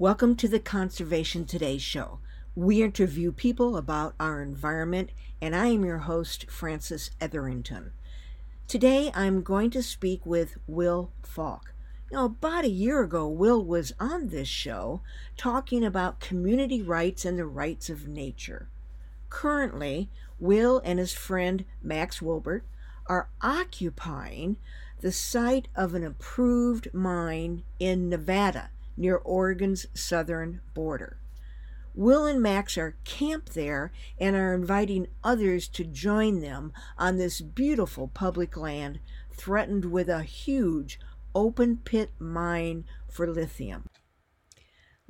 Welcome to the Conservation Today show. We interview people about our environment, and I am your host, Frances Etherington. Today I'm going to speak with Will Falk. Now, about a year ago, Will was on this show talking about community rights and the rights of nature. Currently, Will and his friend Max Wilbert are occupying the site of an approved mine in Nevada near Oregon's southern border. Will and Max are camped there and are inviting others to join them on this beautiful public land threatened with a huge open pit mine for lithium.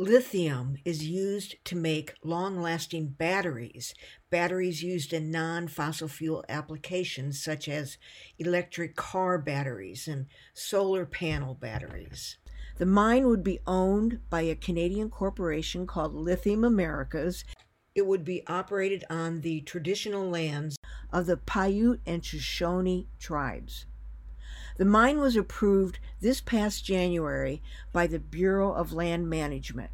Lithium is used to make long lasting batteries, batteries used in non fossil fuel applications such as electric car batteries and solar panel batteries. The mine would be owned by a Canadian corporation called Lithium Americas. It would be operated on the traditional lands of the Paiute and Shoshone tribes. The mine was approved this past January by the Bureau of Land Management,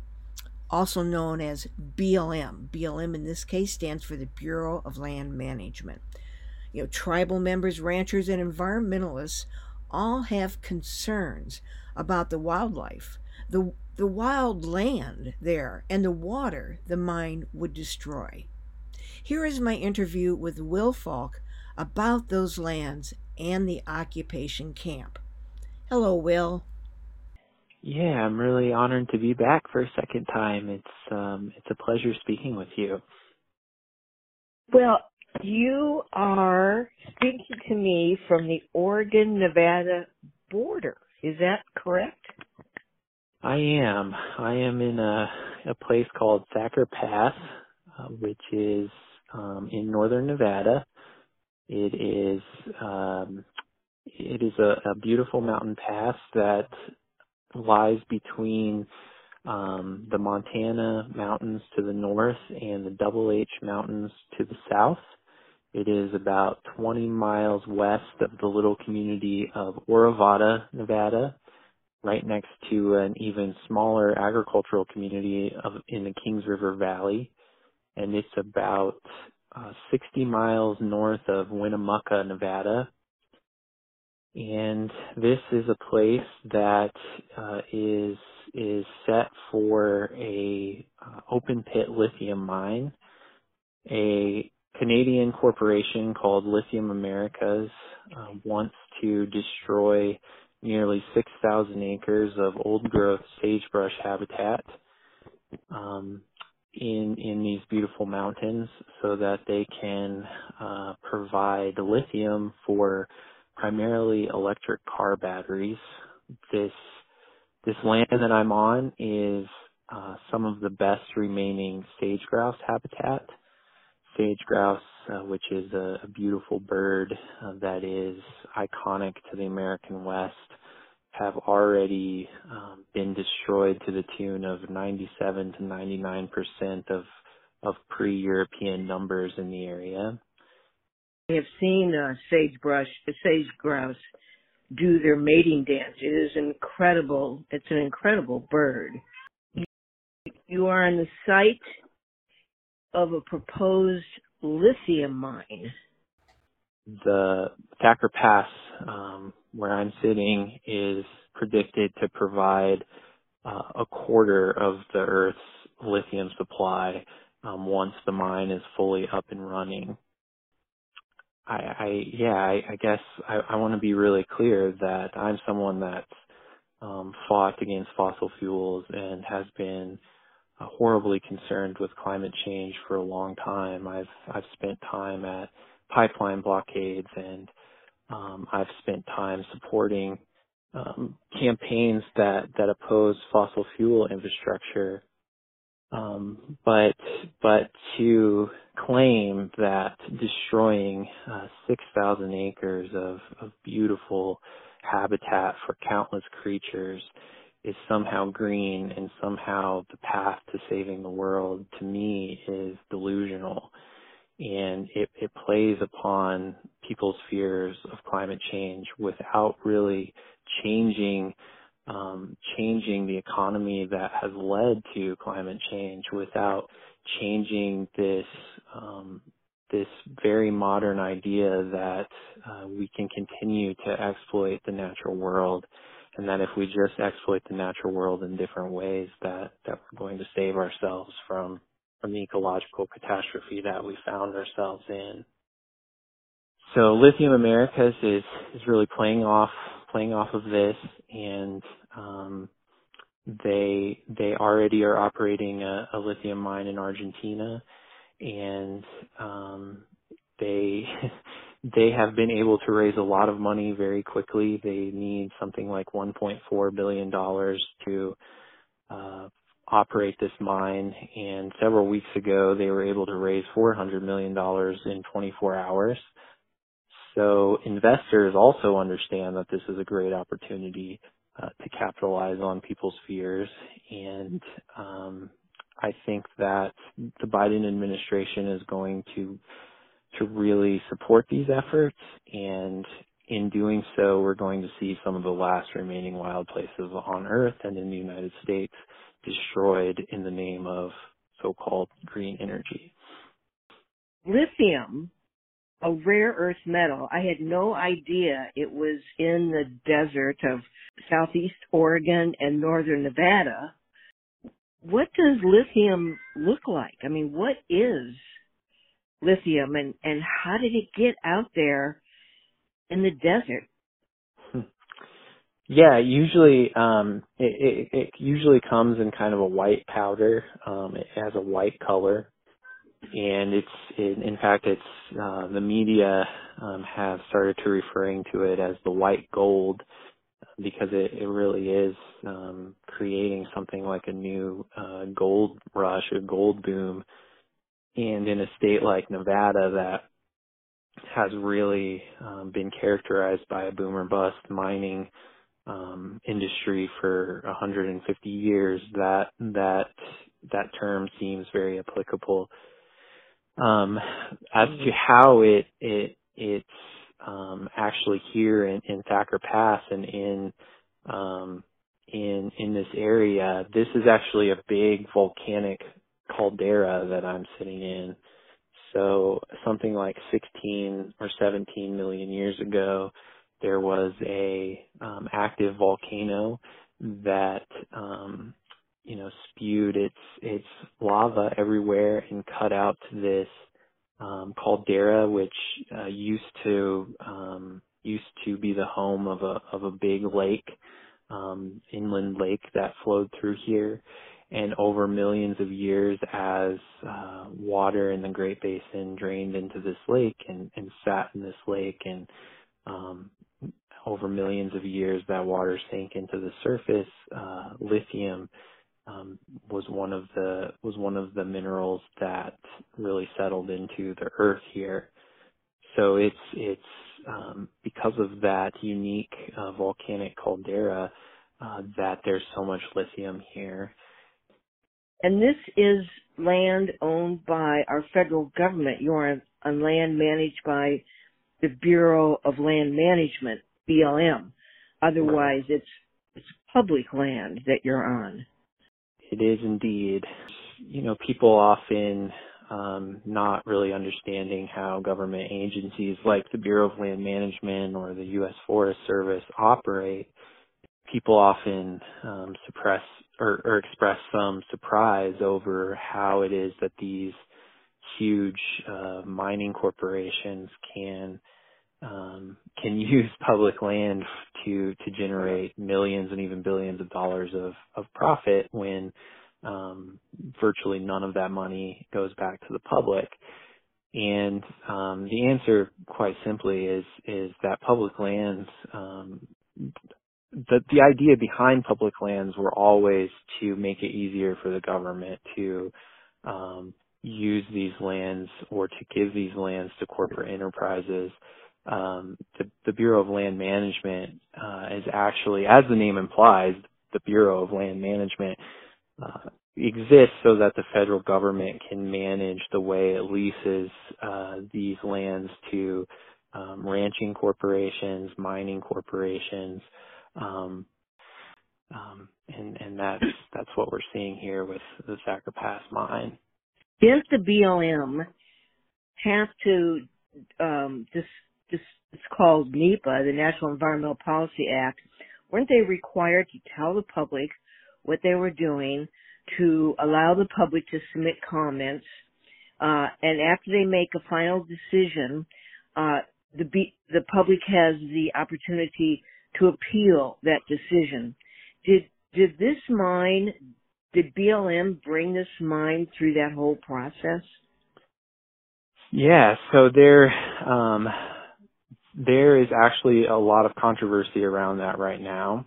also known as BLM. BLM in this case stands for the Bureau of Land Management. You know, tribal members, ranchers, and environmentalists all have concerns about the wildlife, the, the wild land there, and the water the mine would destroy. Here is my interview with Will Falk about those lands and the occupation camp. Hello, Will. Yeah, I'm really honored to be back for a second time. It's um, it's a pleasure speaking with you. Well, you are speaking to me from the Oregon Nevada border. Is that correct? I am. I am in a a place called Thacker Pass, uh, which is um, in northern Nevada. It is um, it is a, a beautiful mountain pass that lies between um, the Montana mountains to the north and the Double H mountains to the south. It is about 20 miles west of the little community of Orovada, Nevada, right next to an even smaller agricultural community of, in the Kings River Valley. And it's about uh, 60 miles north of Winnemucca, Nevada. And this is a place that uh, is is set for a uh, open pit lithium mine. A Canadian corporation called Lithium Americas uh, wants to destroy nearly 6,000 acres of old growth sagebrush habitat um, in in these beautiful mountains so that they can uh, provide lithium for primarily electric car batteries. This this land that I'm on is uh, some of the best remaining sage grouse habitat sage grouse, uh, which is a, a beautiful bird uh, that is iconic to the American West, have already um, been destroyed to the tune of 97 to 99 percent of of pre-European numbers in the area. I have seen uh, sagebrush, sage grouse, do their mating dance. It is incredible. It's an incredible bird. You are on the site of a proposed lithium mine? The Thacker Pass, um, where I'm sitting, is predicted to provide uh, a quarter of the Earth's lithium supply um, once the mine is fully up and running. I, I yeah, I, I guess I, I want to be really clear that I'm someone that's um, fought against fossil fuels and has been horribly concerned with climate change for a long time. I've I've spent time at pipeline blockades and um, I've spent time supporting um, campaigns that that oppose fossil fuel infrastructure. Um, but but to claim that destroying uh, 6,000 acres of, of beautiful habitat for countless creatures is somehow green and somehow the path to saving the world to me is delusional. And it, it plays upon people's fears of climate change without really changing um, changing the economy that has led to climate change without changing this um, this very modern idea that uh, we can continue to exploit the natural world and that if we just exploit the natural world in different ways that that we're going to save ourselves from from the ecological catastrophe that we found ourselves in. So Lithium Americas is is really playing off playing off of this and um, they they already are operating a, a lithium mine in Argentina and um, they they have been able to raise a lot of money very quickly. They need something like 1.4 billion dollars to uh, operate this mine, and several weeks ago they were able to raise 400 million dollars in 24 hours. So investors also understand that this is a great opportunity uh, to capitalize on people's fears, and um, I think that the Biden administration is going to to really support these efforts and in doing so we're going to see some of the last remaining wild places on earth and in the United States destroyed in the name of so-called green energy. Lithium, a rare earth metal, I had no idea it was in the desert of southeast Oregon and northern Nevada. What does lithium look like? I mean, what is lithium and, and how did it get out there in the desert? Yeah, usually um it, it, it usually comes in kind of a white powder. Um it has a white color and it's it, in fact it's uh the media um have started to referring to it as the white gold because it, it really is um creating something like a new uh gold rush a gold boom and in a state like Nevada that has really um, been characterized by a boomer bust mining um, industry for 150 years, that that that term seems very applicable. Um, as to how it it it's um, actually here in, in Thacker Pass and in um, in in this area, this is actually a big volcanic caldera that I'm sitting in. So something like 16 or 17 million years ago, there was a um, active volcano that um, you know spewed its its lava everywhere and cut out this um, caldera, which uh, used to um, used to be the home of a of a big lake, um, inland lake that flowed through here and over millions of years as uh, water in the Great Basin drained into this lake and, and sat in this lake and um, over millions of years that water sank into the surface. Uh, lithium um, was one of the was one of the minerals that really settled into the earth here. So it's it's um, because of that unique uh, volcanic caldera uh, that there's so much lithium here. And this is land owned by our federal government. You're on land managed by the Bureau of Land Management, BLM. Otherwise, it's it's public land that you're on. It is indeed. You know, people often um, not really understanding how government agencies like the Bureau of Land Management or the U.S. Forest Service operate. People often um, suppress or, or express some surprise over how it is that these huge uh, mining corporations can um, can use public land to to generate millions and even billions of dollars of of profit when um, virtually none of that money goes back to the public. And um, the answer, quite simply, is is that public lands um, the the idea behind public lands were always to make it easier for the government to um, use these lands or to give these lands to corporate enterprises. Um, the, the Bureau of Land Management uh, is actually, as the name implies, the Bureau of Land Management uh, exists so that the federal government can manage the way it leases uh, these lands to um, ranching corporations, mining corporations, um, Um, and, and that's, that's what we're seeing here with the Thacker mine. Does the BLM have to, um, this, this, it's called NEPA, the National Environmental Policy Act. Weren't they required to tell the public what they were doing to allow the public to submit comments? Uh, and after they make a final decision, uh, the, the public has the opportunity to appeal that decision. Did did this mine did BLM bring this mine through that whole process? Yeah, so there um, there is actually a lot of controversy around that right now.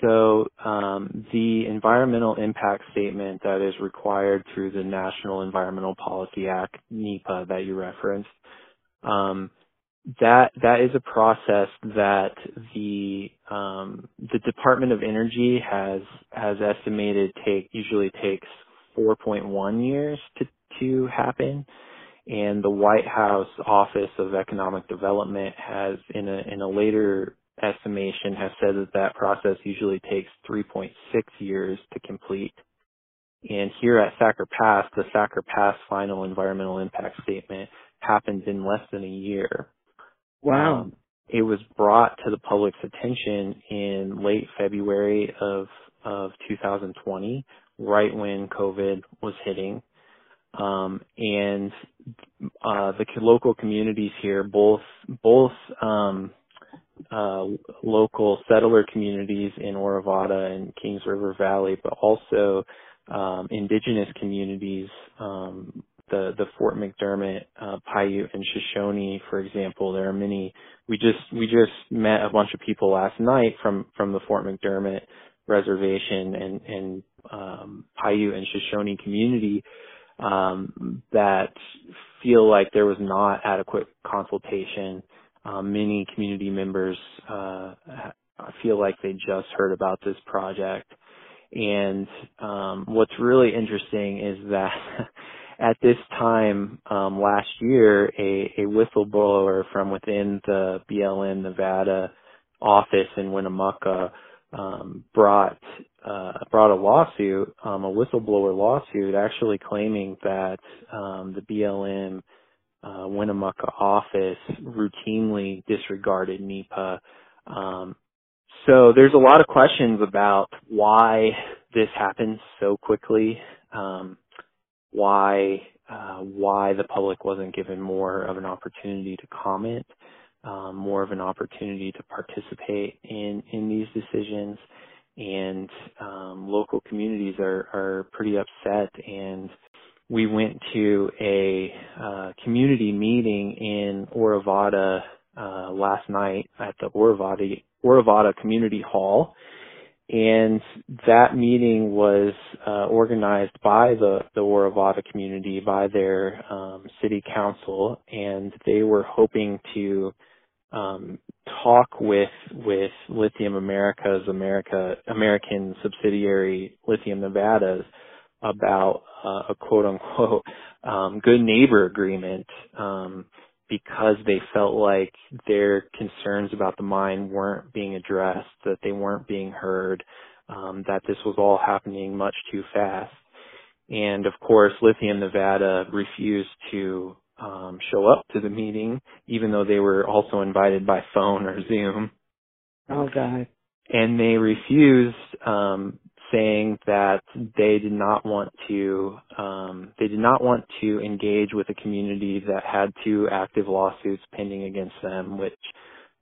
So um, the environmental impact statement that is required through the National Environmental Policy Act (NEPA) that you referenced um, that that is a process that the um, the Department of Energy has has estimated take usually takes 4.1 years to to happen, and the White House Office of Economic Development has in a in a later estimation has said that that process usually takes 3.6 years to complete. And here at Thacker Pass, the Thacker Pass final environmental impact statement happens in less than a year. Wow. Um, it was brought to the public's attention in late February of of 2020, right when COVID was hitting. Um, and uh, the local communities here, both both um, uh, local settler communities in Orovada and Kings River Valley, but also um, indigenous communities um, the the Fort McDermitt, uh, Paiute, and Shoshone, for example. There are many. We just we just met a bunch of people last night from from the Fort McDermitt reservation and and um, Paiute and Shoshone community um, that feel like there was not adequate consultation. Um, many community members uh, feel like they just heard about this project. And um, what's really interesting is that at this time um, last year, a, a whistleblower from within the BLM Nevada office in Winnemucca um, brought uh, brought a lawsuit, um, a whistleblower lawsuit, actually claiming that um, the BLM uh, Winnemucca office routinely disregarded NEPA. Um, so there's a lot of questions about why this happens so quickly. Um, why uh, why the public wasn't given more of an opportunity to comment, um, more of an opportunity to participate in in these decisions, and um, local communities are are pretty upset. And we went to a uh, community meeting in Orovada uh, last night at the Orovada Orovada Community Hall and that meeting was uh, organized by the the Orovada community, by their um, city council, and they were hoping to um, talk with with Lithium America's America American subsidiary Lithium Nevada's about uh, a quote unquote um, good neighbor agreement. Um, because they felt like their concerns about the mine weren't being addressed, that they weren't being heard, um, that this was all happening much too fast. And of course, Lithium Nevada refused to um, show up to the meeting, even though they were also invited by phone or Zoom. Oh God! And they refused um, saying that they did not want to um, they did not want to engage with a community that had two active lawsuits pending against them, which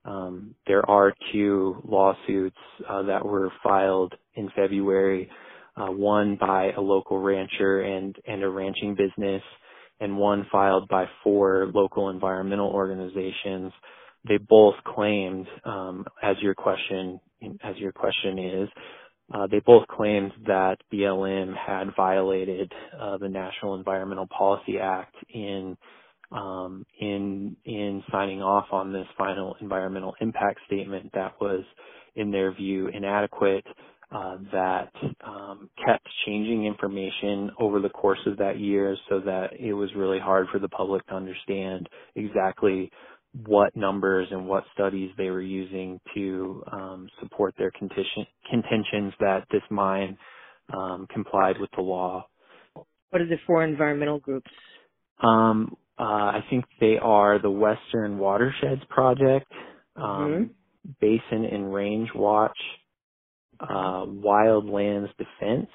um, there are two lawsuits uh, that were filed in February, uh, one by a local rancher and and a ranching business, and one filed by four local environmental organizations. They both claimed, um, as your question as your question is, uh, they both claimed that BLM had violated uh, the National Environmental Policy Act in um, in in signing off on this final environmental impact statement that was, in their view, inadequate. Uh, that um, kept changing information over the course of that year, so that it was really hard for the public to understand exactly what numbers and what studies they were using to um, support their contention, contentions that this mine um, complied with the law. What are the four environmental groups? Um, uh, I think they are the Western Watersheds Project, um, mm-hmm. Basin and Range Watch, uh, Wildlands Defense,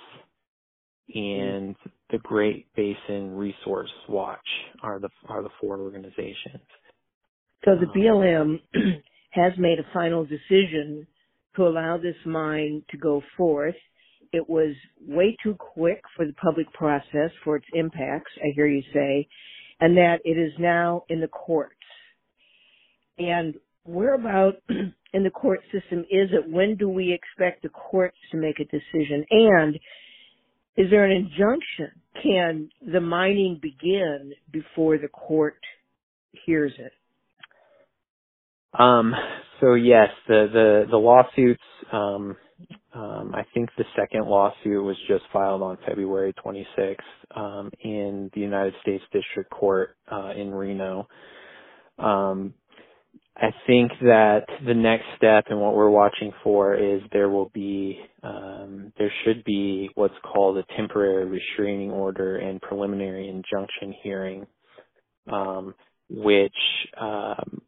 and the Great Basin Resource Watch are the are the four organizations. So the uh-huh. BLM has made a final decision to allow this mine to go forth. It was way too quick for the public process for its impacts, I hear you say, and that it is now in the courts. And where about in the court system is it? When do we expect the courts to make a decision? And is there an injunction? Can the mining begin before the court hears it? Um, so yes, the the the lawsuits. Um, um, I think the second lawsuit was just filed on February 26th um, in the United States District Court uh, in Reno. Um, I think that the next step and what we're watching for is there will be, um, there should be what's called a temporary restraining order and preliminary injunction hearing, um, which um,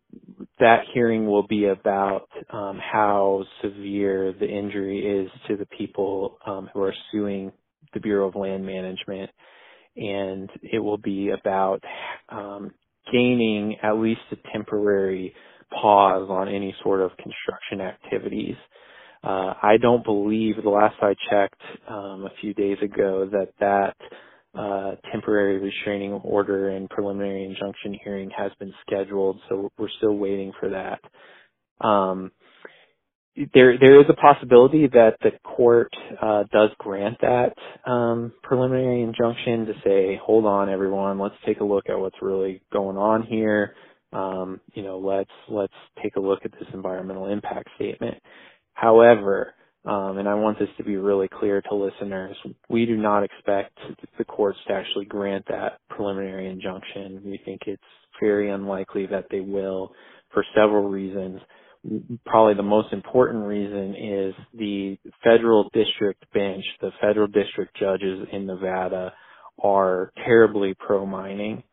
that hearing will be about um, how severe the injury is to the people um, who are suing the Bureau of Land Management, and it will be about um, gaining at least a temporary pause on any sort of construction activities. Uh, I don't believe the last I checked um, a few days ago that that uh, temporary restraining order and preliminary injunction hearing has been scheduled, so we're still waiting for that. Um, there, there is a possibility that the court uh, does grant that um, preliminary injunction to say, "Hold on, everyone, let's take a look at what's really going on here. Um, you know, let's let's take a look at this environmental impact statement." However, um, and I want this to be really clear to listeners. We do not expect the courts to actually grant that preliminary injunction. We think it's very unlikely that they will for several reasons. Probably the most important reason is the federal district bench, the federal district judges in Nevada are terribly pro mining.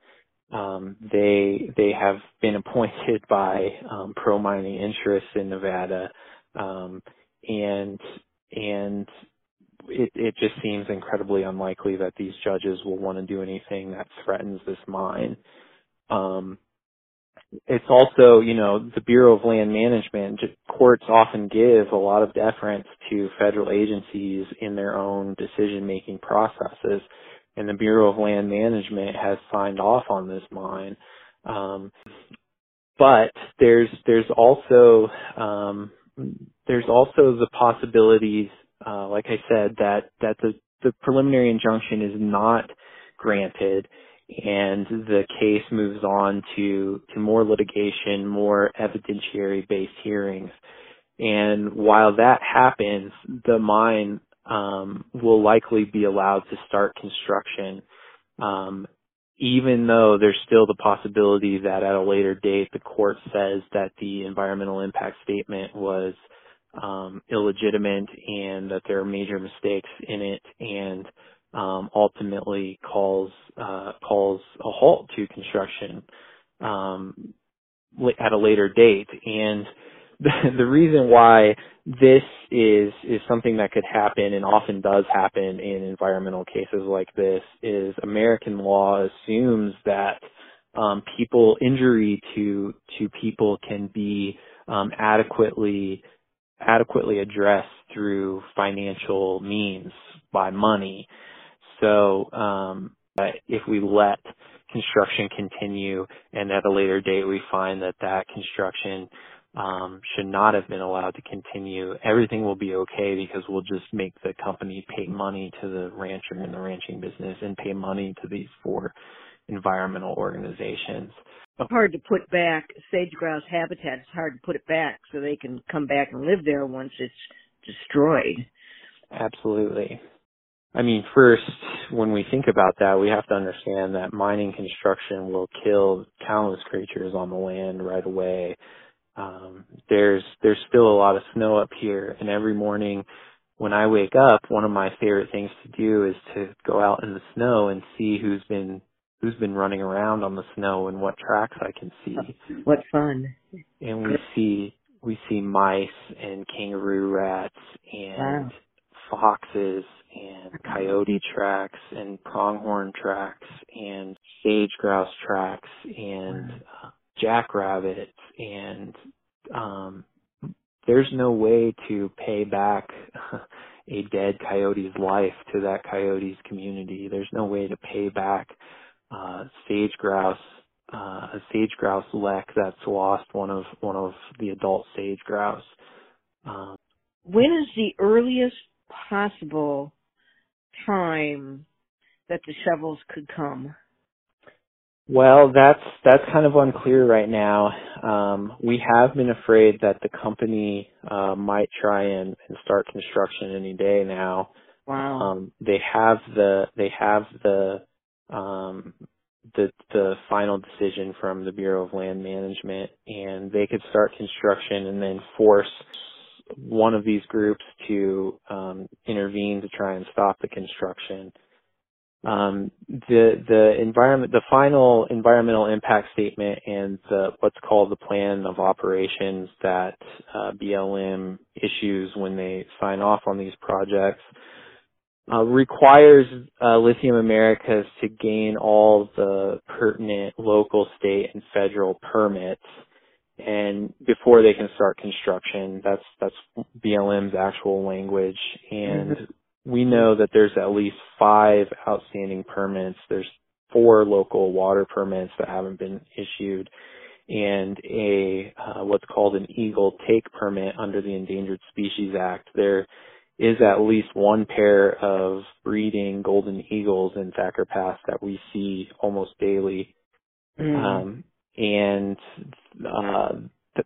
Um, they they have been appointed by um, pro mining interests in Nevada. Um, and and it it just seems incredibly unlikely that these judges will want to do anything that threatens this mine. Um, it's also, you know, the Bureau of Land Management, courts often give a lot of deference to federal agencies in their own decision making processes. And the Bureau of Land Management has signed off on this mine. Um, but there's, there's also, um, there's also the possibilities, uh, like I said, that that the the preliminary injunction is not granted and the case moves on to to more litigation, more evidentiary based hearings. And while that happens, the mine um, will likely be allowed to start construction um, even though there's still the possibility that at a later date the court says that the environmental impact statement was um, illegitimate and that there are major mistakes in it and um, ultimately calls uh, calls a halt to construction um, at a later date. And the, reason why this is is something that could happen and often does happen in environmental cases like this is American law assumes that um, people injury to to people can be um, adequately adequately addressed through financial means by money. So um, if we let construction continue and at a later date we find that that construction um, should not have been allowed to continue. Everything will be okay because we'll just make the company pay money to the rancher in the ranching business and pay money to these four environmental organizations. It's hard to put back sage grouse habitat. It's hard to put it back so they can come back and live there once it's destroyed. Absolutely. I mean, first, when we think about that, we have to understand that mining construction will kill countless creatures on the land right away. Um, there's there's still a lot of snow up here, and every morning when I wake up, one of my favorite things to do is to go out in the snow and see who's been who's been running around on the snow and what tracks I can see. What fun! And we see we see mice and kangaroo rats and Wow. foxes and coyote tracks and pronghorn tracks and sage grouse tracks and uh, jackrabbits and um there's no way to pay back a dead coyote's life to that coyote's community. There's no way to pay back uh sage grouse uh a sage grouse lek that's lost one of one of the adult sage grouse. Um When is the earliest possible time that the shovels could come? Well, that's that's kind of unclear right now. Um, we have been afraid that the company uh, might try and, and start construction any day now. Wow. Um, they have the they have the um, the the final decision from the Bureau of Land Management, and they could start construction and then force one of these groups to um, intervene to try and stop the construction um, the the environment the final environmental impact statement and the what's called the plan of operations that uh, BLM issues when they sign off on these projects uh, requires uh, Lithium Americas to gain all the pertinent local, state, and federal permits and before they can start construction. That's that's BLM's actual language and we know that there's at least five outstanding permits. There's four local water permits that haven't been issued and a uh, what's called an eagle take permit under the Endangered Species Act. There is at least one pair of breeding golden eagles in Thacker Pass that we see almost daily. Mm. Um, and uh,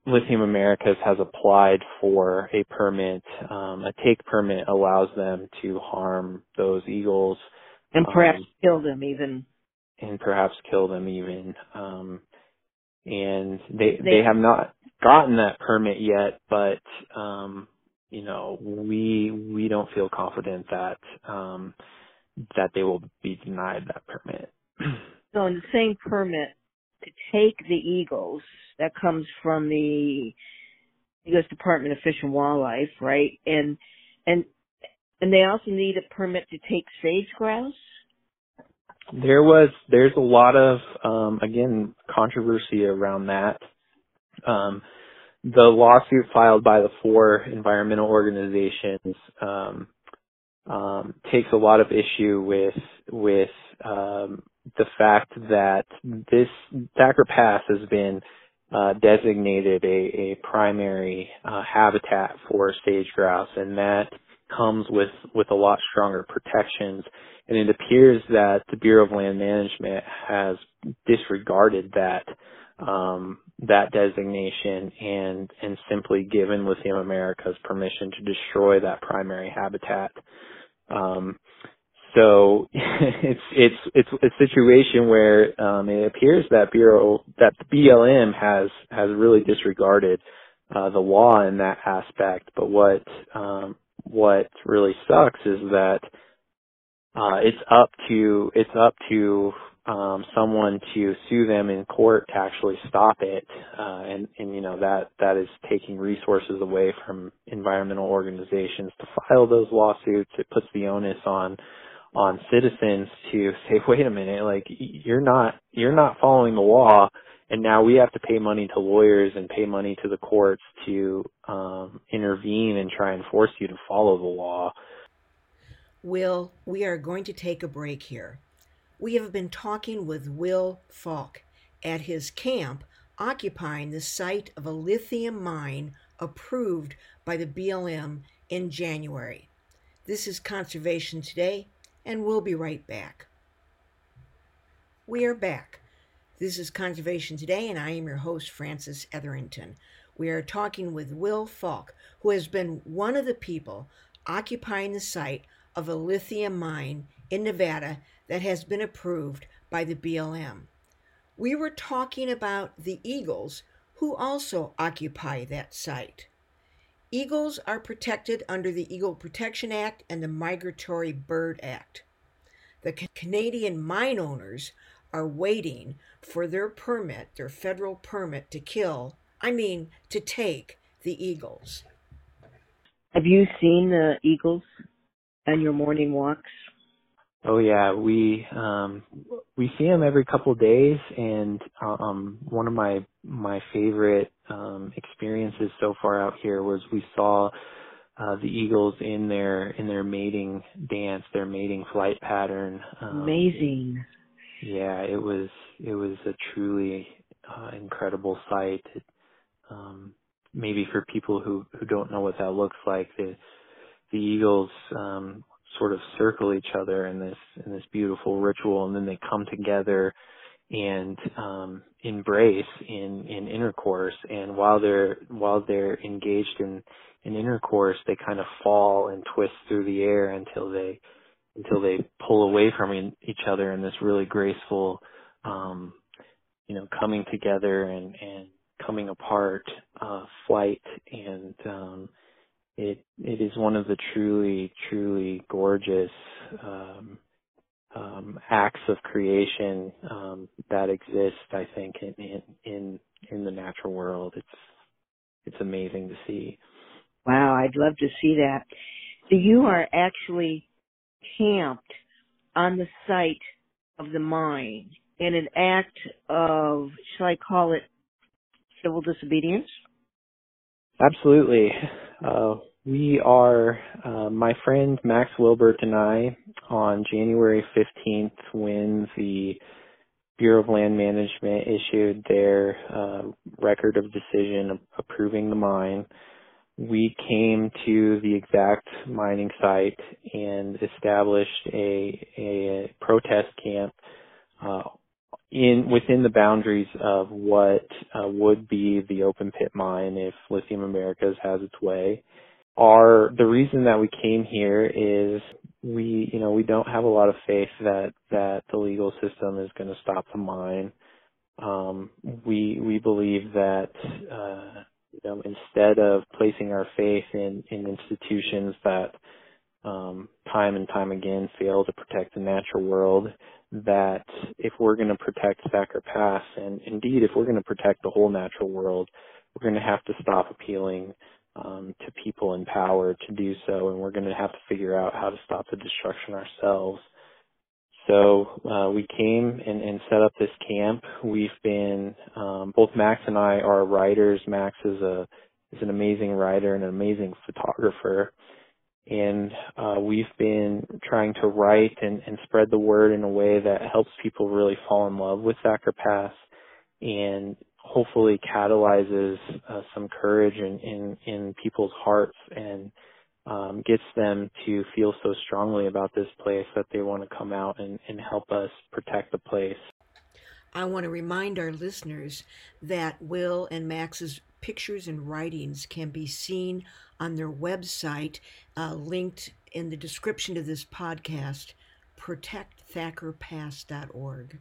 Lithium Americas has applied for a permit. Um, a take permit allows them to harm those eagles and perhaps um, kill them even. and perhaps kill them even. Um, and they, They- they have not gotten that permit yet, but um, you know we we don't feel confident that um, that they will be denied that permit. So in the same permit to take the eagles, that comes from the U.S. Department of Fish and Wildlife, right? And and and they also need a permit to take sage grouse. There was there's a lot of um again controversy around that. Um the lawsuit filed by the four environmental organizations um um takes a lot of issue with with um the fact that this Thacker Pass has been uh, designated a, a primary uh, habitat for sage grouse, and that comes with with a lot stronger protections. And it appears that the Bureau of Land Management has disregarded that um, that designation and and simply given Lithium America's permission to destroy that primary habitat. Um, so it's it's it's a situation where um, it appears that bureau that the BLM has has really disregarded uh, the law in that aspect. But what um, what really sucks is that uh, it's up to it's up to um, someone to sue them in court to actually stop it, uh, and and you know that that is taking resources away from environmental organizations to file those lawsuits. It puts the onus on on citizens to say, wait a minute, like you're not you're not following the law, and now we have to pay money to lawyers and pay money to the courts to um, intervene and try and force you to follow the law. Will, we are going to take a break here. We have been talking with Will Falk at his camp occupying the site of a lithium mine approved by the BLM in January. This is Conservation Today, and we'll be right back. We are back. This is Conservation Today, and I am your host, Frances Etherington. We are talking with Will Falk, who has been one of the people occupying the site of a lithium mine in Nevada that has been approved by the BLM. We were talking about the eagles who also occupy that site. Eagles are protected under the Eagle Protection Act and the Migratory Bird Act. The Canadian mine owners are waiting for their permit, their federal permit to kill, I mean, to take the eagles. Have you seen the eagles on your morning walks? Oh yeah, we um we see them every couple of days and um one of my my favorite um experiences so far out here was we saw uh the eagles in their in their mating dance, their mating flight pattern. Um, Amazing. Yeah, it was it was a truly uh, incredible sight. It, um maybe for people who who don't know what that looks like, the the eagles um sort of circle each other in this in this beautiful ritual and then they come together and um embrace in in intercourse. And while they're while they're engaged in in intercourse they kind of fall and twist through the air until they until they pull away from each other in this really graceful um you know coming together and and coming apart uh flight. And um it it is one of the truly truly gorgeous um, um, acts of creation um, that exist. I think in, in in the natural world, it's it's amazing to see. Wow, I'd love to see that. So you are actually camped on the site of the mine in an act of, shall I call it, civil disobedience? Absolutely. Uh, we are, uh, my friend Max Wilbert and I, on January 15th, when the Bureau of Land Management issued their uh, record of decision approving the mine, we came to the exact mining site and established a, a protest camp uh, in within the boundaries of what uh, would be the open pit mine if Lithium Americas has its way. Our the reason that we came here is we you know we don't have a lot of faith that that the legal system is going to stop the mine. Um we we believe that uh you know instead of placing our faith in in institutions that um time and time again fail to protect the natural world that if we're going to protect Thacker Pass and indeed if we're going to protect the whole natural world we're going to have to stop appealing um, to people in power to do so, and we're going to have to figure out how to stop the destruction ourselves. So uh, we came and, and set up this camp. We've been um, both Max and I are writers. Max is a is an amazing writer and an amazing photographer, and uh, we've been trying to write and, and spread the word in a way that helps people really fall in love with Pass and hopefully catalyzes uh, some courage in, in, in people's hearts and um, gets them to feel so strongly about this place that they want to come out and, and help us protect the place. I want to remind our listeners that Will and Max's pictures and writings can be seen on their website, uh, linked in the description of this podcast, protectthackerpass.org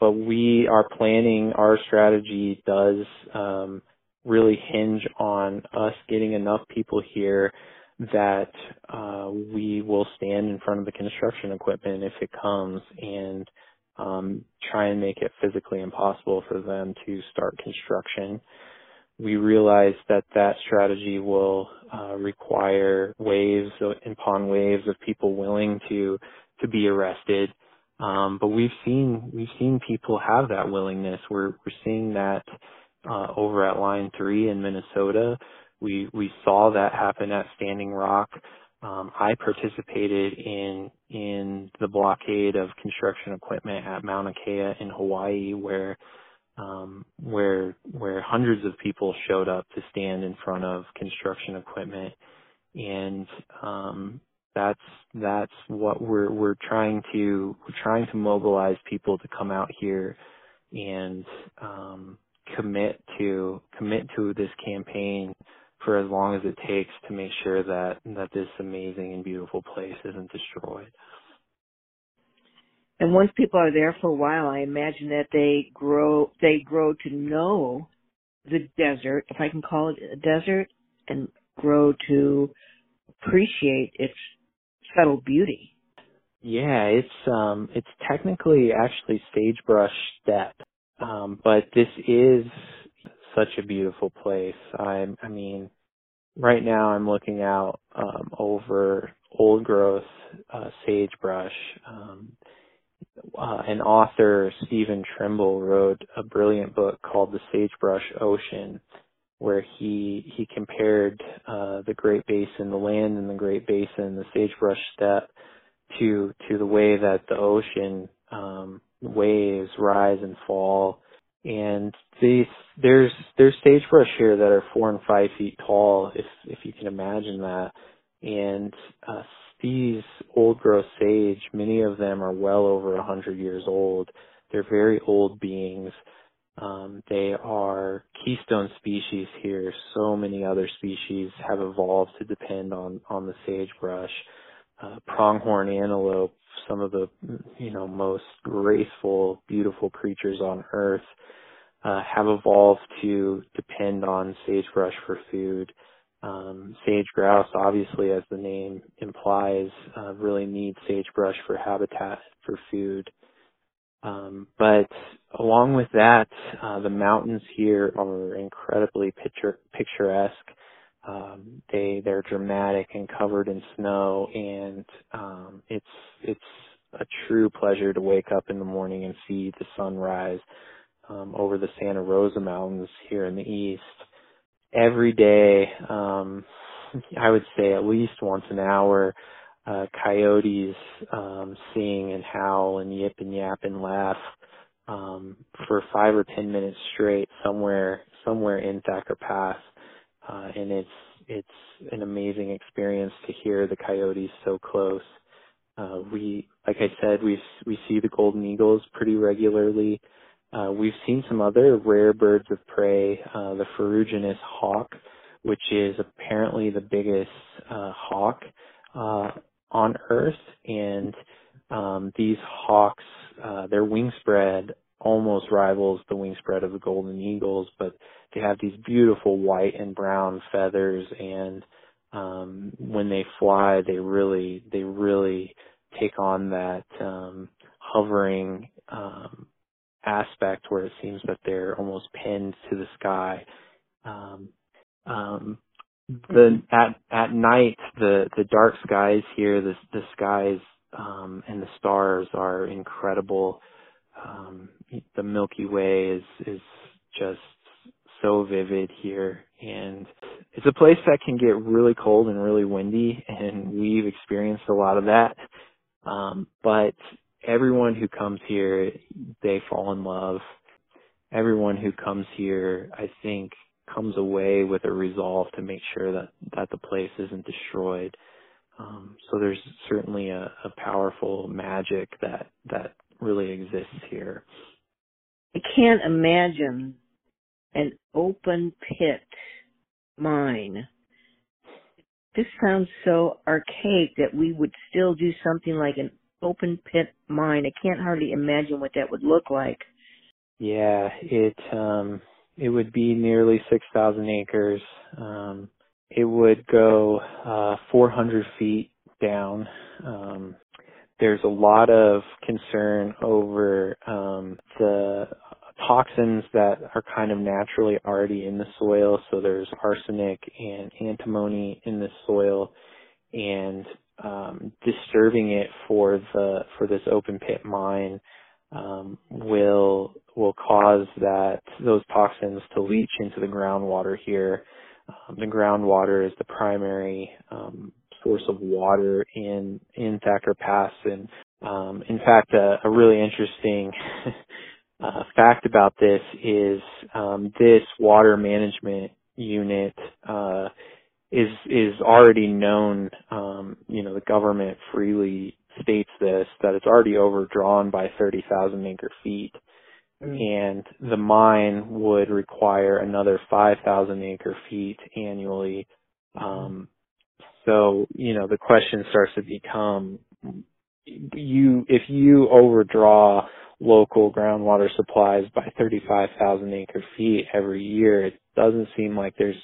but we are planning our strategy does um, really hinge on us getting enough people here that uh, we will stand in front of the construction equipment if it comes and um, try and make it physically impossible for them to start construction. We realize that that strategy will uh, require waves upon waves of people willing to to be arrested um, but we've seen we've seen people have that willingness. We're we're seeing that uh, over at Line Three in Minnesota. We we saw that happen at Standing Rock. Um, I participated in in the blockade of construction equipment at Mauna Kea in Hawaii, where um, where where hundreds of people showed up to stand in front of construction equipment, and um, that's that's what we're we're trying to we're trying to mobilize people to come out here and um, commit to commit to this campaign for as long as it takes to make sure that that this amazing and beautiful place isn't destroyed. And once people are there for a while, I imagine that they grow they grow to know the desert, if I can call it a desert, and grow to appreciate its subtle beauty. Yeah, it's um it's technically actually sagebrush steppe. Um but this is such a beautiful place. I I mean right now I'm looking out um over old growth uh sagebrush. Um uh, an author, Stephen Trimble, wrote a brilliant book called The Sagebrush Ocean, where he he compared uh, the Great Basin, the land in the Great Basin, the sagebrush steppe, to to the way that the ocean um, waves rise and fall. And these there's there's sagebrush here that are four and five feet tall, if if you can imagine that. And uh, these old growth sage, many of them are well over a hundred years old. They're very old beings um, they are keystone species here. So many other species have evolved to depend on on the sagebrush. Uh, pronghorn antelope, some of the you know most graceful, beautiful creatures on Earth, uh, have evolved to depend on sagebrush for food. Um, sage grouse, obviously, as the name implies, uh, really need sagebrush for habitat for food. Um, but along with that, uh, the mountains here are incredibly picture, picturesque. Um, they they're dramatic and covered in snow, and um, it's it's a true pleasure to wake up in the morning and see the sunrise um, over the Santa Rosa Mountains here in the east. Every day, um, I would say at least once an hour, uh, coyotes um, sing and howl and yip and yap and laugh um, for five or ten minutes straight somewhere somewhere in Thacker Pass, uh, and it's it's an amazing experience to hear the coyotes so close. Uh, we, like I said, we we see the golden eagles pretty regularly. Uh, we've seen some other rare birds of prey, uh, the ferruginous hawk, which is apparently the biggest uh, hawk uh, on Earth, and um, these hawks, uh, their wingspread almost rivals the wingspread of the golden eagles, but they have these beautiful white and brown feathers, and um, when they fly, they really, they really take on that um, hovering um, aspect where it seems that they're almost pinned to the sky. Um, um, the at at night the the dark skies here the the skies um and the stars are incredible. Um the milky way is is just so vivid here. And it's a place that can get really cold and really windy and we've experienced a lot of that. Um but everyone who comes here they fall in love everyone who comes here i think comes away with a resolve to make sure that that the place isn't destroyed. Um, so there's certainly a, a powerful magic that that really exists here. I can't imagine an open pit mine. This sounds so archaic that we would still do something like an open pit mine. I can't hardly imagine what that would look like. Yeah, it um it would be nearly 6,000 acres. Um, it would go uh, 400 feet down. Um, there's a lot of concern over um, the toxins that are kind of naturally already in the soil. So there's arsenic and antimony in the soil, and um, disturbing it for the for this open pit mine um, will will cause that those toxins to leach into the groundwater here. Um, the groundwater is the primary um, source of water in in Thacker Pass, and um, in fact, a, a really interesting uh, fact about this is um, this water management unit uh, is is already known. Um, you know, the government freely states this that it's already overdrawn by 30,000 acre feet. and the mine would require another 5,000 acre feet annually. Um, so, you know, the question starts to become, you, if you overdraw local groundwater supplies by 35,000 acre feet every year, it doesn't seem like there's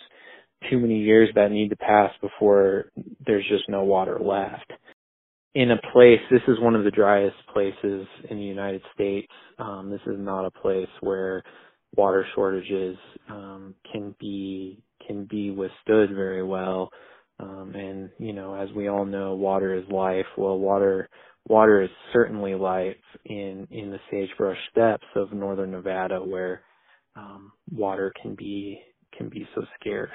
too many years that need to pass before there's just no water left in a place, this is one of the driest places in the United States. Um, this is not a place where water shortages um, can be can be withstood very well. Um, and you know, as we all know, water is life. Well, water water is certainly life in in the sagebrush steppes of northern Nevada, where um, water can be can be so scarce.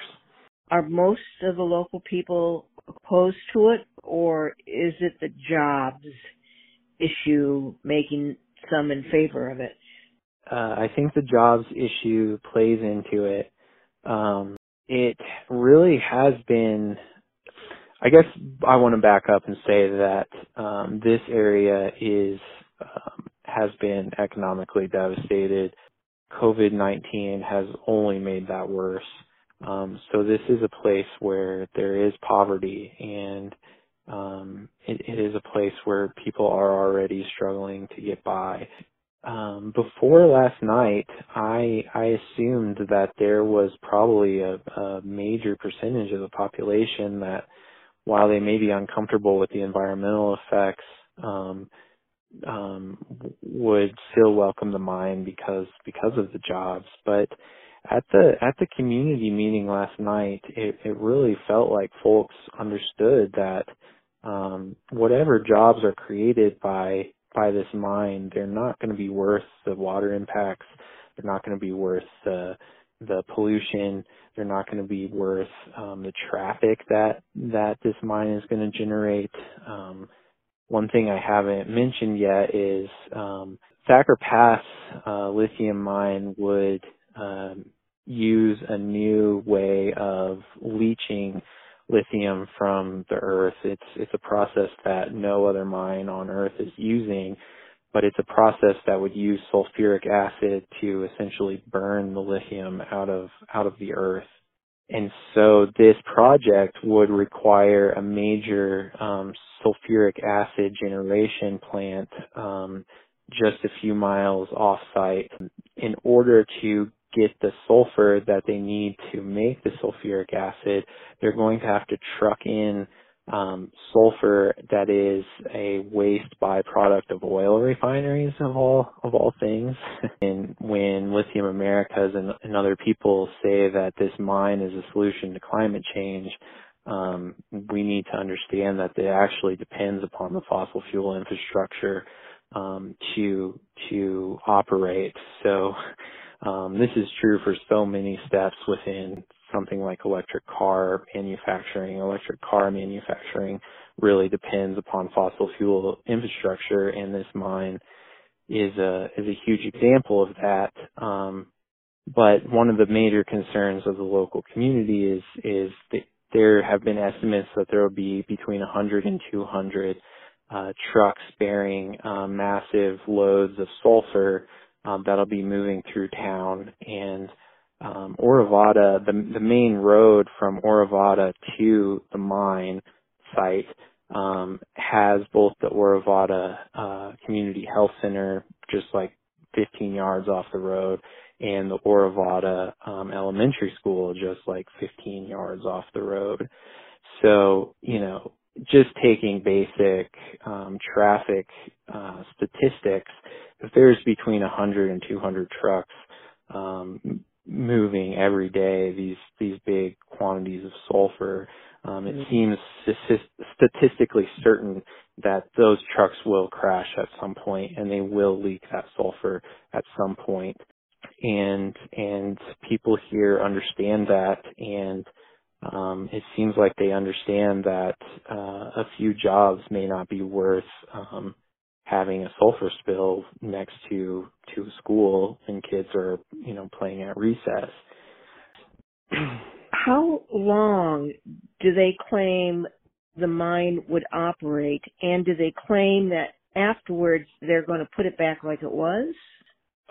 Are most of the local people opposed to it, or is it the jobs issue making some in favor of it? Uh, I think the jobs issue plays into it. Um, it really has been. I guess I want to back up and say that um, this area is um, has been economically devastated. COVID nineteen has only made that worse. Um, so this is a place where there is poverty and um, it, it is a place where people are already struggling to get by. Um, before last night, I I assumed that there was probably a, a major percentage of the population that, while they may be uncomfortable with the environmental effects, um, um, would still welcome the mine because because of the jobs. But at the at the community meeting last night, it, it really felt like folks understood that um, whatever jobs are created by by this mine, they're not going to be worth the water impacts. They're not going to be worth the the pollution. They're not going to be worth um, the traffic that that this mine is going to generate. Um, one thing I haven't mentioned yet is um, Thacker Pass uh, lithium mine would um, use a new way of leaching lithium from the earth. It's it's a process that no other mine on earth is using, but it's a process that would use sulfuric acid to essentially burn the lithium out of out of the earth. And so this project would require a major um, sulfuric acid generation plant um, just a few miles off site in order to get the sulfur that they need to make the sulfuric acid, they're going to have to truck in um, sulfur that is a waste byproduct of oil refineries of all of all things. and when Lithium Americas and, and other people say that this mine is a solution to climate change, um, we need to understand that it actually depends upon the fossil fuel infrastructure um, to to operate. So um, this is true for so many steps within something like electric car manufacturing. Electric car manufacturing really depends upon fossil fuel infrastructure, and this mine is a is a huge example of that. Um, but one of the major concerns of the local community is is that there have been estimates that there will be between 100 and 200 uh, trucks bearing uh, massive loads of sulfur um, that'll be moving through town. And um, Orovada, the, the main road from Orovada to the mine site um, has both the Orovada uh, Community Health Center, just like 15 yards off the road, and the Orovada um, Elementary School, just like 15 yards off the road. So, you know, just taking basic um, traffic uh, statistics, there's between 100 and 200 trucks um, moving every day, these these big quantities of sulfur, um, it mm-hmm. seems statistically certain that those trucks will crash at some point and they will leak that sulfur at some point. And and people here understand that and um, it seems like they understand that uh, a few jobs may not be worth um, having a sulfur spill next to to a school and kids are you know playing at recess. How long do they claim the mine would operate, and do they claim that afterwards they're going to put it back like it was?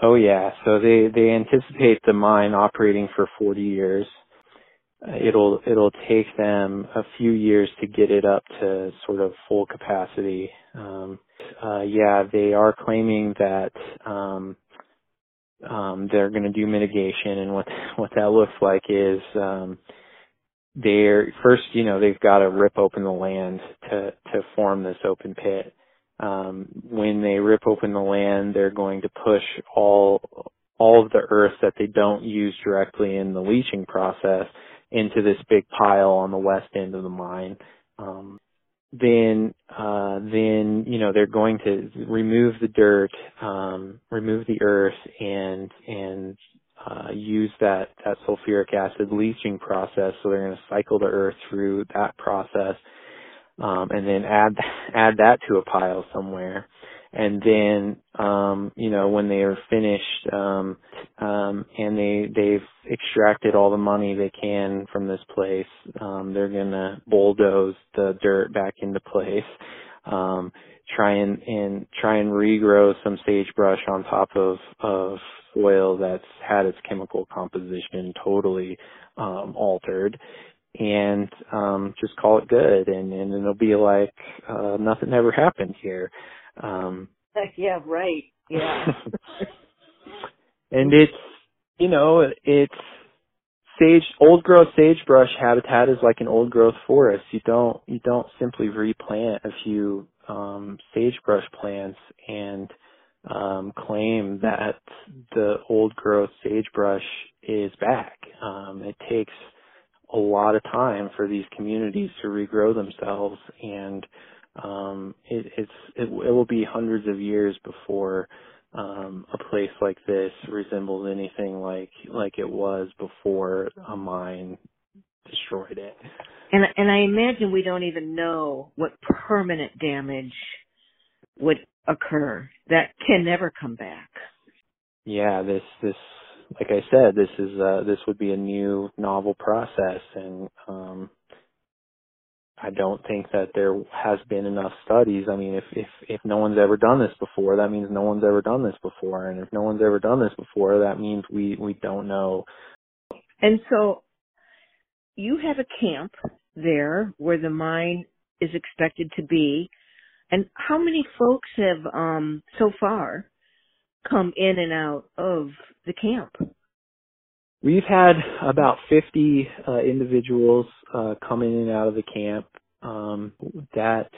Oh yeah, so they they anticipate the mine operating for 40 years. Uh, it'll it'll take them a few years to get it up to sort of full capacity. Um, uh, yeah, they are claiming that um, um, they're going to do mitigation, and what what that looks like is um, they're first, you know, they've got to rip open the land to to form this open pit. Um, when they rip open the land, they're going to push all all of the earth that they don't use directly in the leaching process into this big pile on the west end of the mine. Um, then uh, then you know they're going to remove the dirt, um, remove the earth, and and uh, use that that sulfuric acid leaching process. So they're going to cycle the earth through that process, um, and then add add that to a pile somewhere and then um you know when they are finished um um and they they've extracted all the money they can from this place um they're going to bulldoze the dirt back into place um try and and try and regrow some sagebrush on top of of soil that's had its chemical composition totally um altered. And um just call it good. And and it'll be like uh nothing ever happened here um, yeah, right. Yeah. and it's, you know, it's sage, old growth sagebrush habitat is like an old growth forest. You don't, you don't simply replant a few, um, sagebrush plants and, um, claim that the old growth sagebrush is back. Um, it takes a lot of time for these communities to regrow themselves and um, it, it's it, it will be hundreds of years before um, a place like this resembles anything like like it was before a mine destroyed it. And and I imagine we don't even know what permanent damage would occur that can never come back. Yeah, this this like I said, this is uh this would be a new novel process and um I don't think that there has been enough studies. I mean, if if if no one's ever done this before, that means no one's ever done this before, and if no one's ever done this before, that means we we don't know. And so, you have a camp there where the mine is expected to be, and how many folks have um so far come in and out of the camp? We've had about 50 uh, individuals uh, come in and out of the camp. Um, that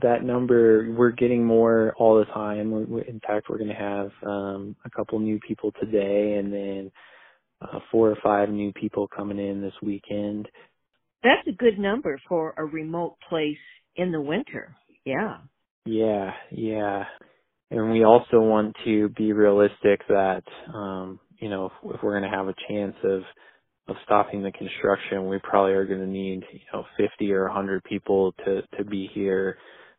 that number we're getting more all the time. We're, in fact, we're going to have um, a couple new people today, and then uh, four or five new people coming in this weekend. That's a good number for a remote place in the winter. Yeah. Yeah, yeah. And we also want to be realistic that um, you know, if, if we're going to have a chance of of stopping the construction, we probably are going to need, you know, 50 or 100 people to to be here,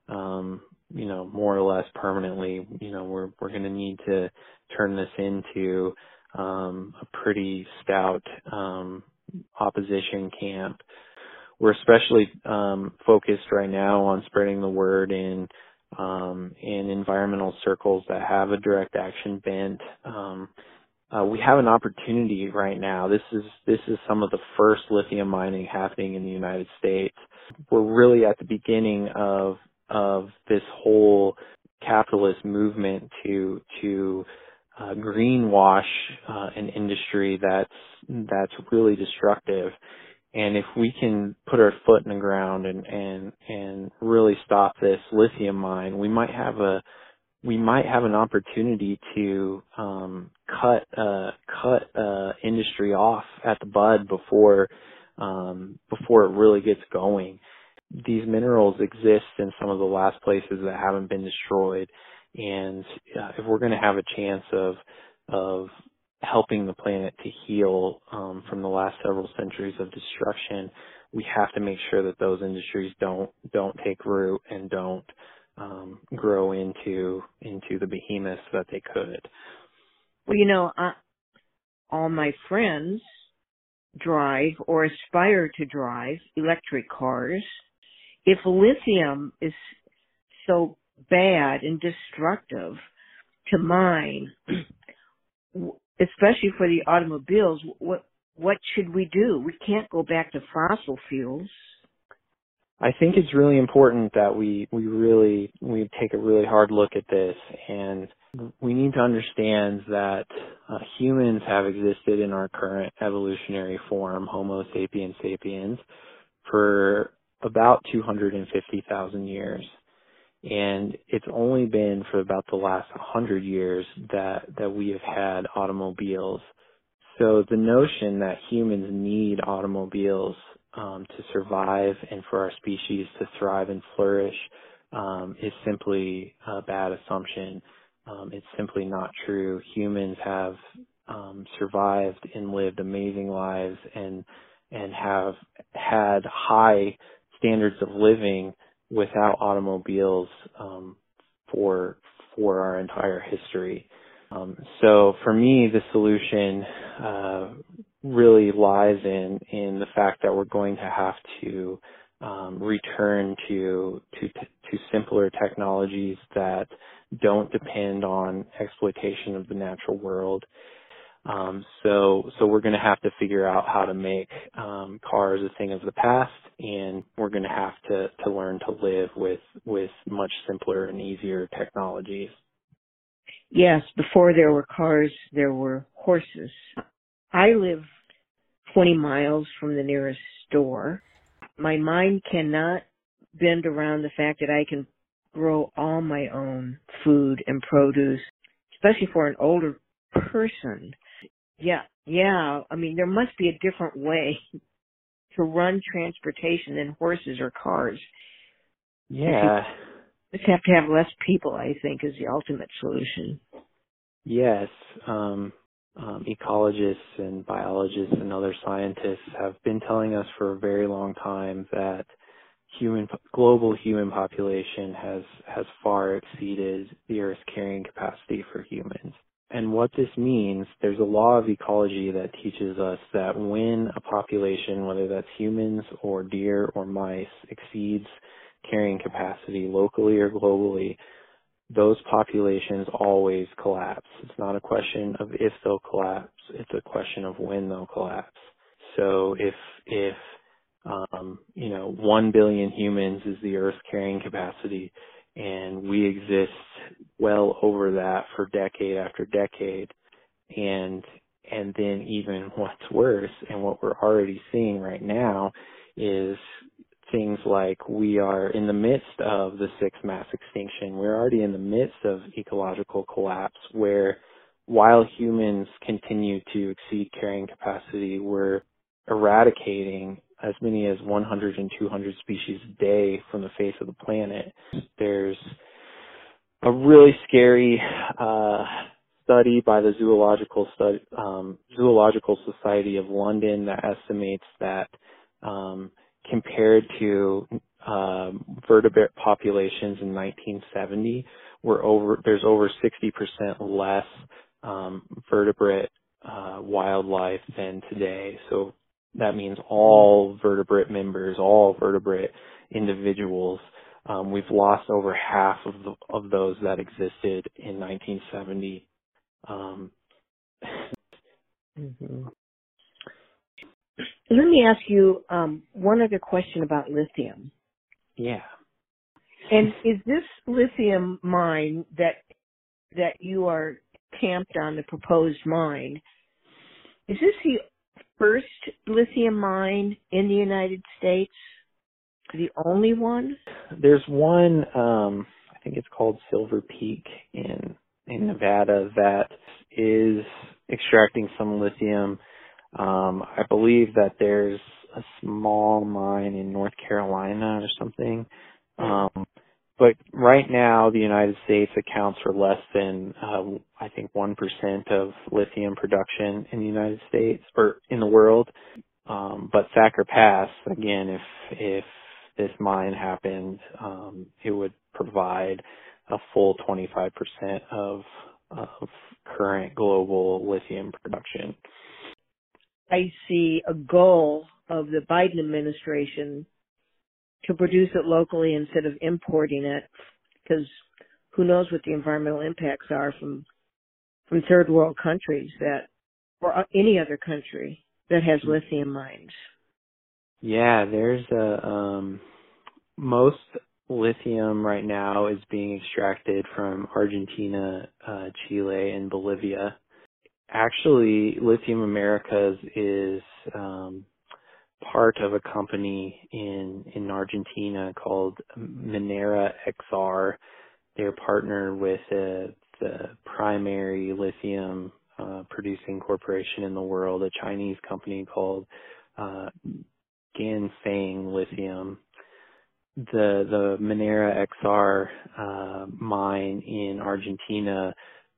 um, you know, more or less permanently. You know, we're we're going to need to turn this into um, a pretty stout um, opposition camp. We're especially um, focused right now on spreading the word in um, in environmental circles that have a direct action bent. Um, uh, we have an opportunity right now. This is this is some of the first lithium mining happening in the United States. We're really at the beginning of of this whole capitalist movement to to uh, greenwash uh, an industry that's that's really destructive. And if we can put our foot in the ground and and and really stop this lithium mine, we might have a we might have an opportunity to um, cut uh, cut uh, industry off at the bud before um, before it really gets going. These minerals exist in some of the last places that haven't been destroyed, and uh, if we're going to have a chance of of helping the planet to heal um, from the last several centuries of destruction, we have to make sure that those industries don't don't take root and don't um, grow into into the behemoths that they could. Well, you know, uh, all my friends drive or aspire to drive electric cars. If lithium is so bad and destructive to mine, especially for the automobiles, what what should we do? We can't go back to fossil fuels. I think it's really important that we we really we take a really hard look at this and we need to understand that uh, humans have existed in our current evolutionary form, Homo sapiens sapiens, for about 250,000 years. And it's only been for about the last 100 years that, that we have had automobiles. So the notion that humans need automobiles um, to survive and for our species to thrive and flourish um, is simply a bad assumption. Um, it's simply not true. Humans have um, survived and lived amazing lives and and have had high standards of living without automobiles um, for for our entire history. Um, so for me, the solution uh, really lies in in the fact that we're going to have to um, return to to to simpler technologies that don't depend on exploitation of the natural world. Um, so so we're going to have to figure out how to make um, cars a thing of the past, and we're going to have to to learn to live with with much simpler and easier technologies. Yes, before there were cars, there were horses. I live 20 miles from the nearest store. My mind cannot bend around the fact that I can grow all my own food and produce, especially for an older person. Yeah, yeah. I mean, there must be a different way to run transportation than horses or cars. Yeah. Just have to have less people, I think, is the ultimate solution. Yes. Um, um, ecologists and biologists and other scientists have been telling us for a very long time that human global human population has has far exceeded the Earth's carrying capacity for humans. And what this means, there's a law of ecology that teaches us that when a population, whether that's humans or deer or mice, exceeds carrying capacity locally or globally, those populations always collapse. It's not a question of if they'll collapse, it's a question of when they'll collapse. So if, if, um, you know, one billion humans is the Earth's carrying capacity, and we exist well over that for decade after decade, and and then even what's worse, and what we're already seeing right now, is things like we are in the midst of the sixth mass extinction. We're already in the midst of ecological collapse where while humans continue to exceed carrying capacity, we're eradicating as many as 100 and 200 species a day from the face of the planet. There's a really scary uh, study by the Zoological um, Zoological Society of London that estimates that um, compared to um, vertebrate populations in 1970, we're over there's over 60% less um, vertebrate uh, wildlife than today. So that means all vertebrate members, all vertebrate individuals. Um, we've lost over half of the, of those that existed in 1970. Um, mm-hmm. Let me ask you um, one other question about lithium. Yeah. And is this lithium mine that that you are camped on the proposed mine? Is this the first lithium mine in the United States? The only one? There's one. Um, I think it's called Silver Peak in in Nevada that is extracting some lithium um, I believe that there's a small mine in North Carolina or something. Um, but right now, the United States accounts for less than, uh, I think, 1% of lithium production in the United States or in the world. Um, but Thacker Pass, again, if if this mine happened, um, it would provide a full 25% of of current global lithium production. I see a goal of the Biden administration to produce it locally instead of importing it because who knows what the environmental impacts are from from third world countries that, or any other country that has lithium mines. Yeah, there's a um, most lithium right now is being extracted from Argentina, uh, Chile, and Bolivia. Actually, Lithium Americas is um, part of a company in in Argentina called Minera Exar. They're partnered with uh, the primary lithium uh, producing corporation in the world, a Chinese company called uh, Ganfeng Lithium. The the Minera Exar uh, mine in Argentina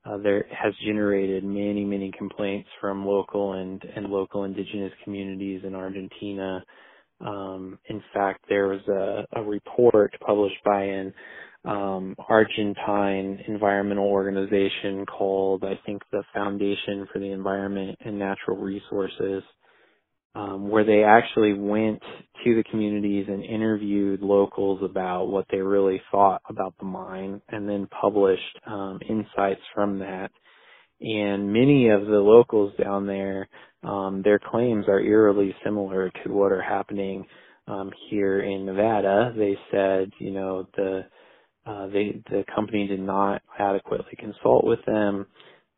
uh, there has generated many, many complaints from local and, and local indigenous communities in Argentina. Um, in fact, there was a, a report published by an um, Argentine environmental organization called, I think, the Foundation for the Environment and Natural Resources, um, where they actually went to the communities and interviewed locals about what they really thought about the mine and then published um, insights from that. And many of the locals down there, um, their claims are eerily similar to what are happening um, here in Nevada. They said, you know, the uh, they the company did not adequately consult with them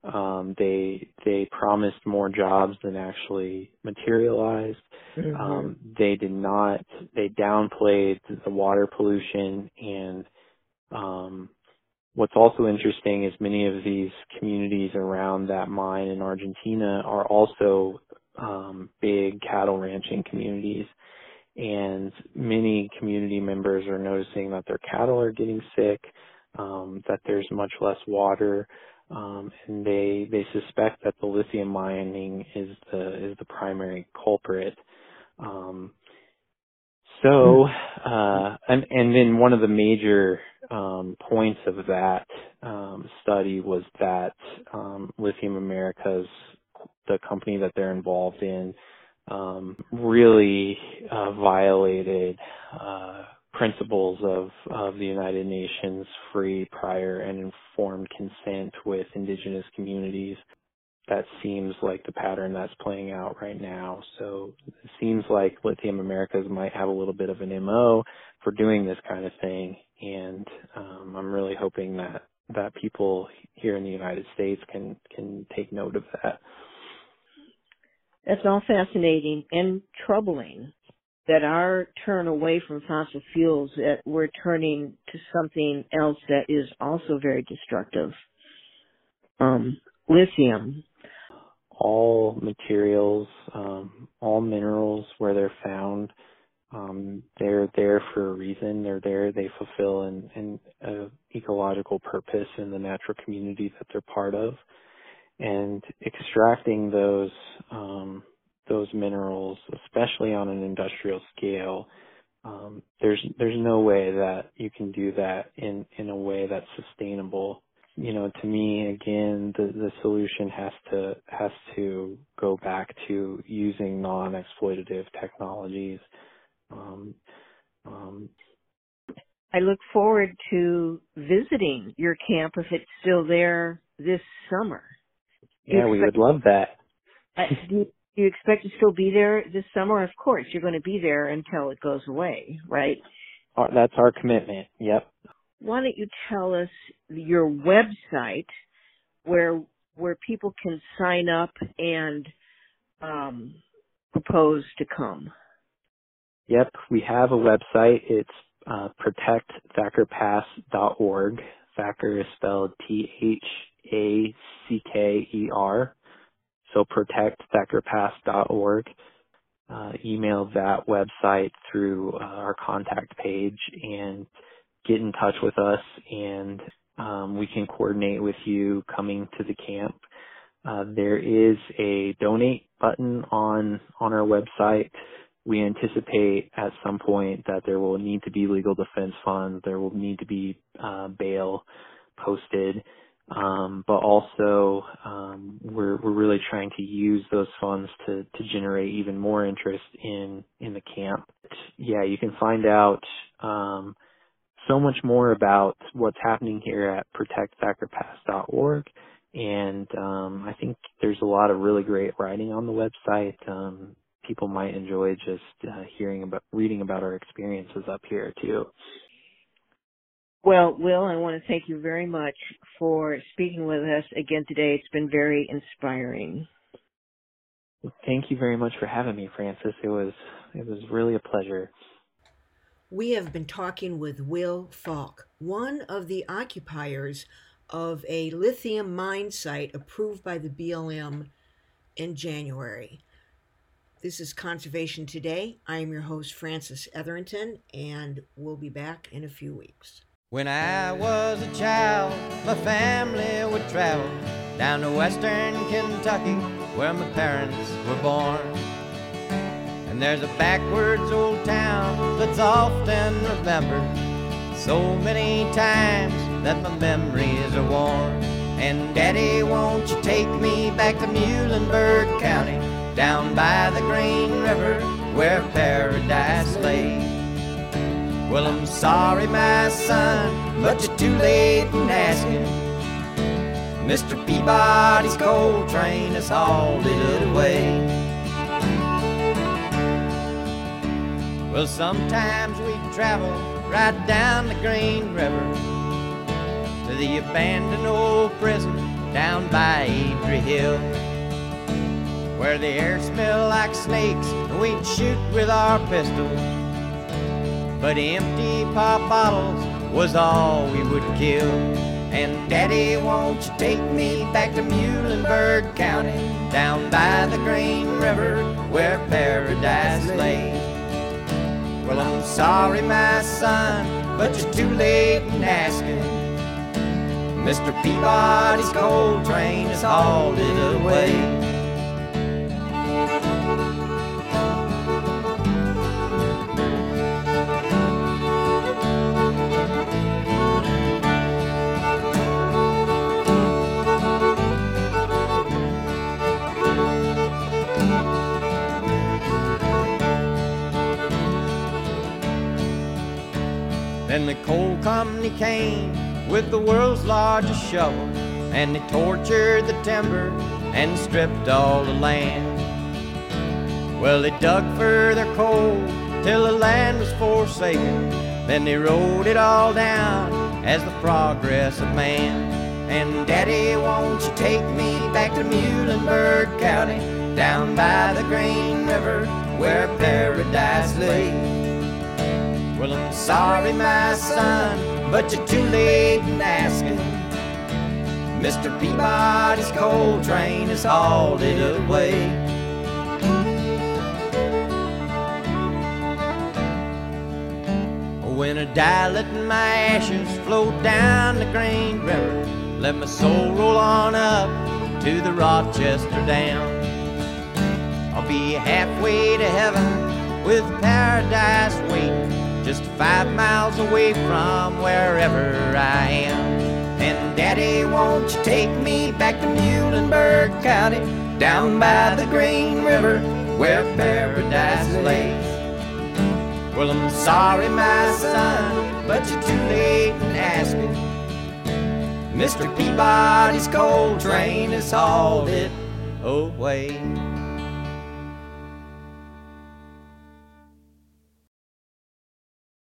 um, they they promised more jobs than actually materialized. Mm-hmm. Um, they did not. They downplayed the water pollution, and um, what's also interesting is many of these communities around that mine in Argentina are also um, big cattle ranching communities. And many community members are noticing that their cattle are getting sick, um, that there's much less water, um, and they they suspect that the lithium mining is the is the primary culprit. Um, so, uh, and and then one of the major um, points of that um, study was that um, Lithium Americas, the company that they're involved in, um, really uh, violated. Uh, principles of, of the United Nations free, prior, and informed consent with indigenous communities. That seems like the pattern that's playing out right now. So it seems like Lithium Americas might have a little bit of an MO for doing this kind of thing. And um, I'm really hoping that, that people here in the United States can, can take note of that. That's all fascinating and troubling that our turn away from fossil fuels that we're turning to something else that is also very destructive. Um, lithium. All materials, um, all minerals where they're found, um, they're there for a reason. They're there. They fulfill an, an ecological purpose in the natural community that they're part of, and extracting those um, those minerals, especially on an industrial scale, um, there's there's no way that you can do that in in a way that's sustainable. You know, to me, again, the the solution has to has to go back to using non-exploitative technologies. Um, um, I look forward to visiting your camp if it's still there this summer. Yeah, we would love that. Uh, do, you expect to still be there this summer? Of course, you're going to be there until it goes away, right? That's our commitment. Yep. Why don't you tell us your website where where people can sign up and um, propose to come? Yep, we have a website. It's uh, protectthackerpass.org. Thacker is spelled T H A C K E R. So protectthackerpass.org. Uh, email that website through uh, our contact page and get in touch with us and um, we can coordinate with you coming to the camp. Uh, there is a donate button on on our website. We anticipate at some point that there will need to be legal defense funds. There will need to be uh, bail posted um, but also um, we're we're really trying to use those funds to to generate even more interest in in the camp. Yeah, you can find out um, so much more about what's happening here at protectthackerpass.org, and um, I think there's a lot of really great writing on the website. Um, people might enjoy just uh, hearing about, reading about our experiences up here too. Well, Will, I want to thank you very much for speaking with us again today. It's been very inspiring. Thank you very much for having me, Frances. It was it was really a pleasure. We have been talking with Will Falk, one of the occupiers of a lithium mine site approved by the BLM in January. This is Conservation Today. I am your host, Frances Etherington, and we'll be back in a few weeks. When I was a child, my family would travel down to western Kentucky where my parents were born. And there's a backwards old town that's often remembered so many times that my memories are worn. And Daddy, won't you take me back to Muhlenberg County, down by the Green River where paradise lay? Well, I'm sorry, my son, but you're too late in asking. Mr. Peabody's coal train has hauled it away. Well, sometimes we travel right down the Green River to the abandoned old prison down by Adrie Hill, where the air smelled like snakes and we'd shoot with our pistols. But empty pop bottles was all we would kill. And Daddy, won't you take me back to Muhlenberg County, down by the Green River where paradise lay? Well, I'm sorry, my son, but you're too late in asking. Mr. Peabody's coal train has hauled it away. Company came with the world's largest shovel, and they tortured the timber and stripped all the land. Well, they dug for their coal till the land was forsaken. Then they wrote it all down as the progress of man. And Daddy, won't you take me back to Muhlenberg County, down by the Green River where paradise lay? Well, I'm sorry, my son, but you're too late in asking. Mr. Peabody's coal train has hauled it away. When I die, let my ashes float down the Green River. Let my soul roll on up to the Rochester Dam. I'll be halfway to heaven with paradise waiting just five miles away from wherever I am. And Daddy, won't you take me back to Muhlenberg County, down by the Green River, where paradise lays? Well, I'm sorry, my son, but you're too late in asking. Mr. Peabody's coal train has hauled it away.